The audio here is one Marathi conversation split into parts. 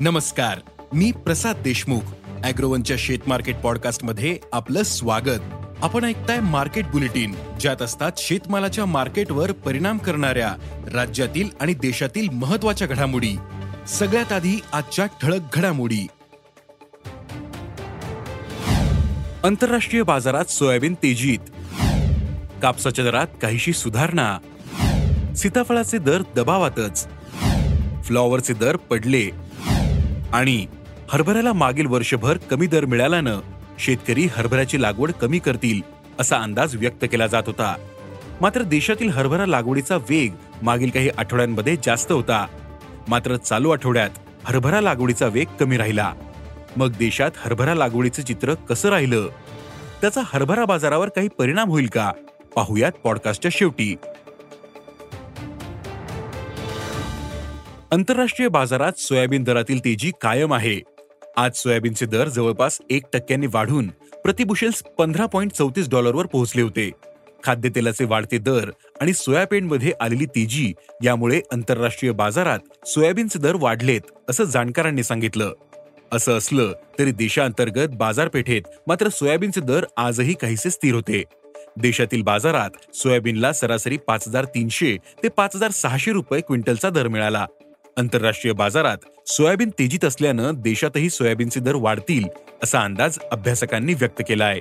नमस्कार मी प्रसाद देशमुख अॅग्रोवनच्या शेत मार्केट पॉडकास्टमध्ये आपलं स्वागत. आपण ऐकताय मार्केट बुलेटिन ज्यात असतात शेतमालाच्या मार्केटवर परिणाम करणाऱ्या राज्यातील आणि देशातील महत्त्वाच्या घडामोडी. सगळ्यात आधी आजच्या ठळक घडामोडी. आंतरराष्ट्रीय बाजारात सोयाबीन तेजीत. कापसाच्या दरात काहीशी सुधारणा. सीताफळाचे दर दबावातच. फ्लॉवरचे दर पडले. आणि हरभऱ्याला मागील वर्षभर कमी दर मिळाल्यानं शेतकरी हरभऱ्याची लागवड कमी करतील असा अंदाज व्यक्त केला जात होता. मात्र देशातील हरभरा लागवडीचा वेग मागील काही आठवड्यांमध्ये जास्त होता. मात्र चालू आठवड्यात हरभरा लागवडीचा वेग कमी राहिला. मग देशात हरभरा लागवडीचं चित्र कसं राहिलं? त्याचा हरभरा बाजारावर काही परिणाम होईल का? पाहुयात पॉडकास्टच्या शेवटी. आंतरराष्ट्रीय बाजारात सोयाबीन दरातील तेजी कायम आहे. आज सोयाबीनचे दर जवळपास एक टक्क्यांनी वाढून प्रतिबुशेल्स पंधरा पॉईंट चौतीस डॉलरवर पोहोचले होते. खाद्यतेलाचे वाढते दर आणि सोयाबीनमध्ये आलेली तेजी यामुळे आंतरराष्ट्रीय बाजारात सोयाबीनचे दर वाढलेत असं जाणकारांनी सांगितलं. असं असलं तरी देशांतर्गत बाजारपेठेत मात्र सोयाबीनचे दर आजही काहीसे स्थिर होते. देशातील बाजारात सोयाबीनला सरासरी पाच हजार तीनशे ते पाच हजार सहाशे रुपये क्विंटलचा दर मिळाला. आंतरराष्ट्रीय बाजारात सोयाबीन तेजीत असल्यानं देशातही सोयाबीनचे दर वाढतील असा अंदाज अभ्यासकांनी व्यक्त केला आहे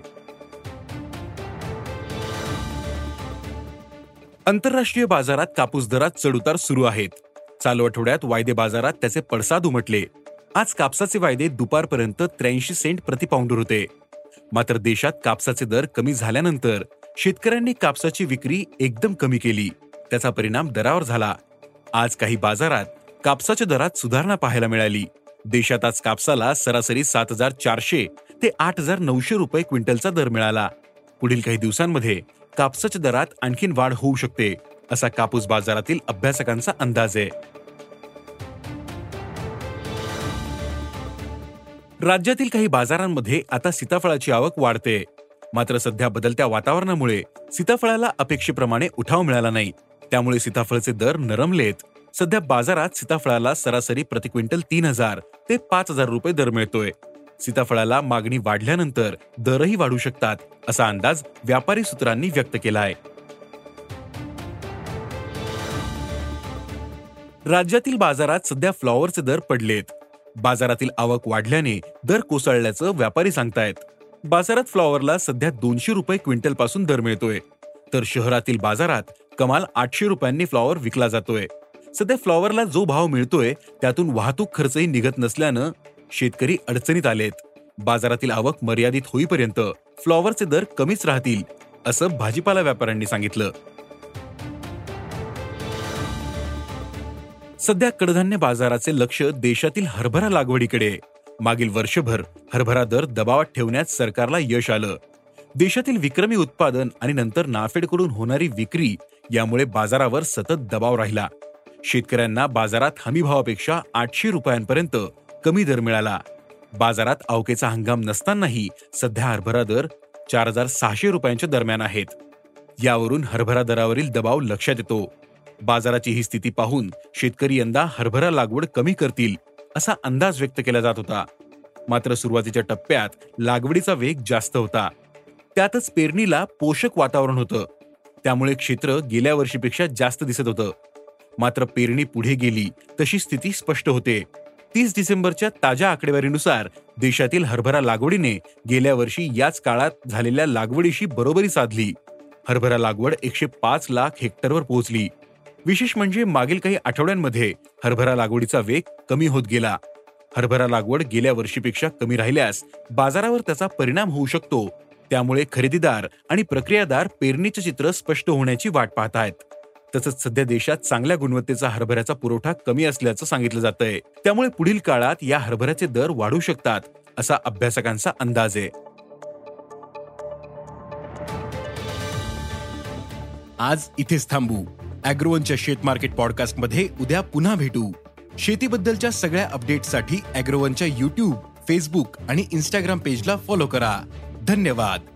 आंतरराष्ट्रीय बाजारात कापूस दरात चढउतार सुरू आहेत. चालू आठवड्यात वायदे बाजारात त्याचे पडसाद उमटले. आज कापसाचे वायदे दुपारपर्यंत त्र्याऐंशी सेंट प्रतिपाऊंडर होते. मात्र देशात कापसाचे दर कमी झाल्यानंतर शेतकऱ्यांनी कापसाची विक्री एकदम कमी केली. त्याचा परिणाम दरावर झाला. आज काही बाजारात कापसाच्या दरात सुधारणा पाहायला मिळाली. देशात आज कापसाला सरासरी सात हजार चारशे ते आठ हजार नऊशे रुपये क्विंटलचा दर मिळाला. पुढील काही दिवसांमध्ये कापसाच्या दरात आणखीन वाढ होऊ शकते असा कापूस बाजारातील अभ्यासकांचा अंदाज आहे. राज्यातील काही बाजारांमध्ये आता सीताफळाची आवक वाढते. मात्र सध्या बदलत्या वातावरणामुळे सीताफळाला अपेक्षेप्रमाणे उठाव मिळाला नाही. त्यामुळे सीताफळचे दर नरमलेत. सध्या बाजारात सीताफळाला सरासरी प्रति क्विंटल तीन हजार ते पाच हजार रुपये दर मिळतोय. सीताफळाला मागणी वाढल्यानंतर दरही वाढू शकतात असा अंदाज व्यापारी सूत्रांनी व्यक्त केला आहे राज्यातील बाजारात सध्या फ्लॉवरचे दर पडलेत. बाजारातील आवक वाढल्याने दर कोसळल्याचं व्यापारी सांगतायत. बाजारात फ्लॉवरला सध्या दोनशे रुपये क्विंटलपासून दर मिळतोय. तर शहरातील बाजारात कमाल आठशे रुपयांनी फ्लॉवर विकला जातोय. सध्या फ्लॉवरला जो भाव मिळतोय त्यातून वाहतूक खर्चही निघत नसल्यानं शेतकरी अडचणीत आलेत. बाजारातील आवक मर्यादित होईपर्यंत फ्लॉवरचे दर कमीच राहतील असं भाजीपाला व्यापाऱ्यांनी सांगितलं. सध्या कडधान्य बाजाराचे लक्ष देशातील हरभरा लागवडीकडे. मागील वर्षभर हरभरा दर दबावात ठेवण्यात सरकारला यश आलं. देशातील विक्रमी उत्पादन आणि नंतर नाफेडकडून होणारी विक्री यामुळे बाजारावर सतत दबाव राहिला. शेतकऱ्यांना बाजारात हमीभावापेक्षा आठशे रुपयांपर्यंत कमी दर मिळाला. बाजारात अवकेचा हंगाम नसतानाही सध्या हरभरा दर चार हजार सहाशे रुपयांच्या दरम्यान आहेत. यावरून हरभरा दरावरील दबाव लक्षात येतो. बाजाराची ही स्थिती पाहून शेतकरी यंदा हरभरा लागवड कमी करतील असा अंदाज व्यक्त केला जात होता. मात्र सुरुवातीच्या टप्प्यात लागवडीचा वेग जास्त होता. त्यातच पेरणीला पोषक वातावरण होतं. त्यामुळे क्षेत्र गेल्या वर्षीपेक्षा जास्त दिसत होतं. मात्र पेरणी पुढे गेली तशी स्थिती स्पष्ट होते. तीस डिसेंबरच्या ताज्या आकडेवारीनुसार देशातील हरभरा लागवडीने गेल्या वर्षी याच काळात झालेल्या लागवडीशी बरोबरी साधली. हरभरा लागवड एकशे पाच लाख हेक्टरवर पोहोचली. विशेष म्हणजे मागील काही आठवड्यांमध्ये हरभरा लागवडीचा वेग कमी होत गेला. हरभरा लागवड गेल्या वर्षीपेक्षा कमी राहिल्यास बाजारावर त्याचा परिणाम होऊ शकतो. त्यामुळे खरेदीदार आणि प्रक्रियादार पेरणीचे चित्र स्पष्ट होण्याची वाट पाहत आहेत. तसंच सध्या देशात चांगल्या गुणवत्तेचा हरभऱ्याचा पुरवठा कमी असल्याचं सांगितलं जातंय. त्यामुळे पुढील काळात या हरभऱ्याचे दर वाढू शकतात असा अभ्यासकांचा अंदाज आहे. आज इथेच थांबू. अॅग्रोवनच्या शेत मार्केट पॉडकास्टमध्ये उद्या पुन्हा भेटू. शेतीबद्दलच्या सगळ्या अपडेटसाठी अॅग्रोवनच्या युट्यूब फेसबुक आणि इन्स्टाग्राम पेजला फॉलो करा. धन्यवाद.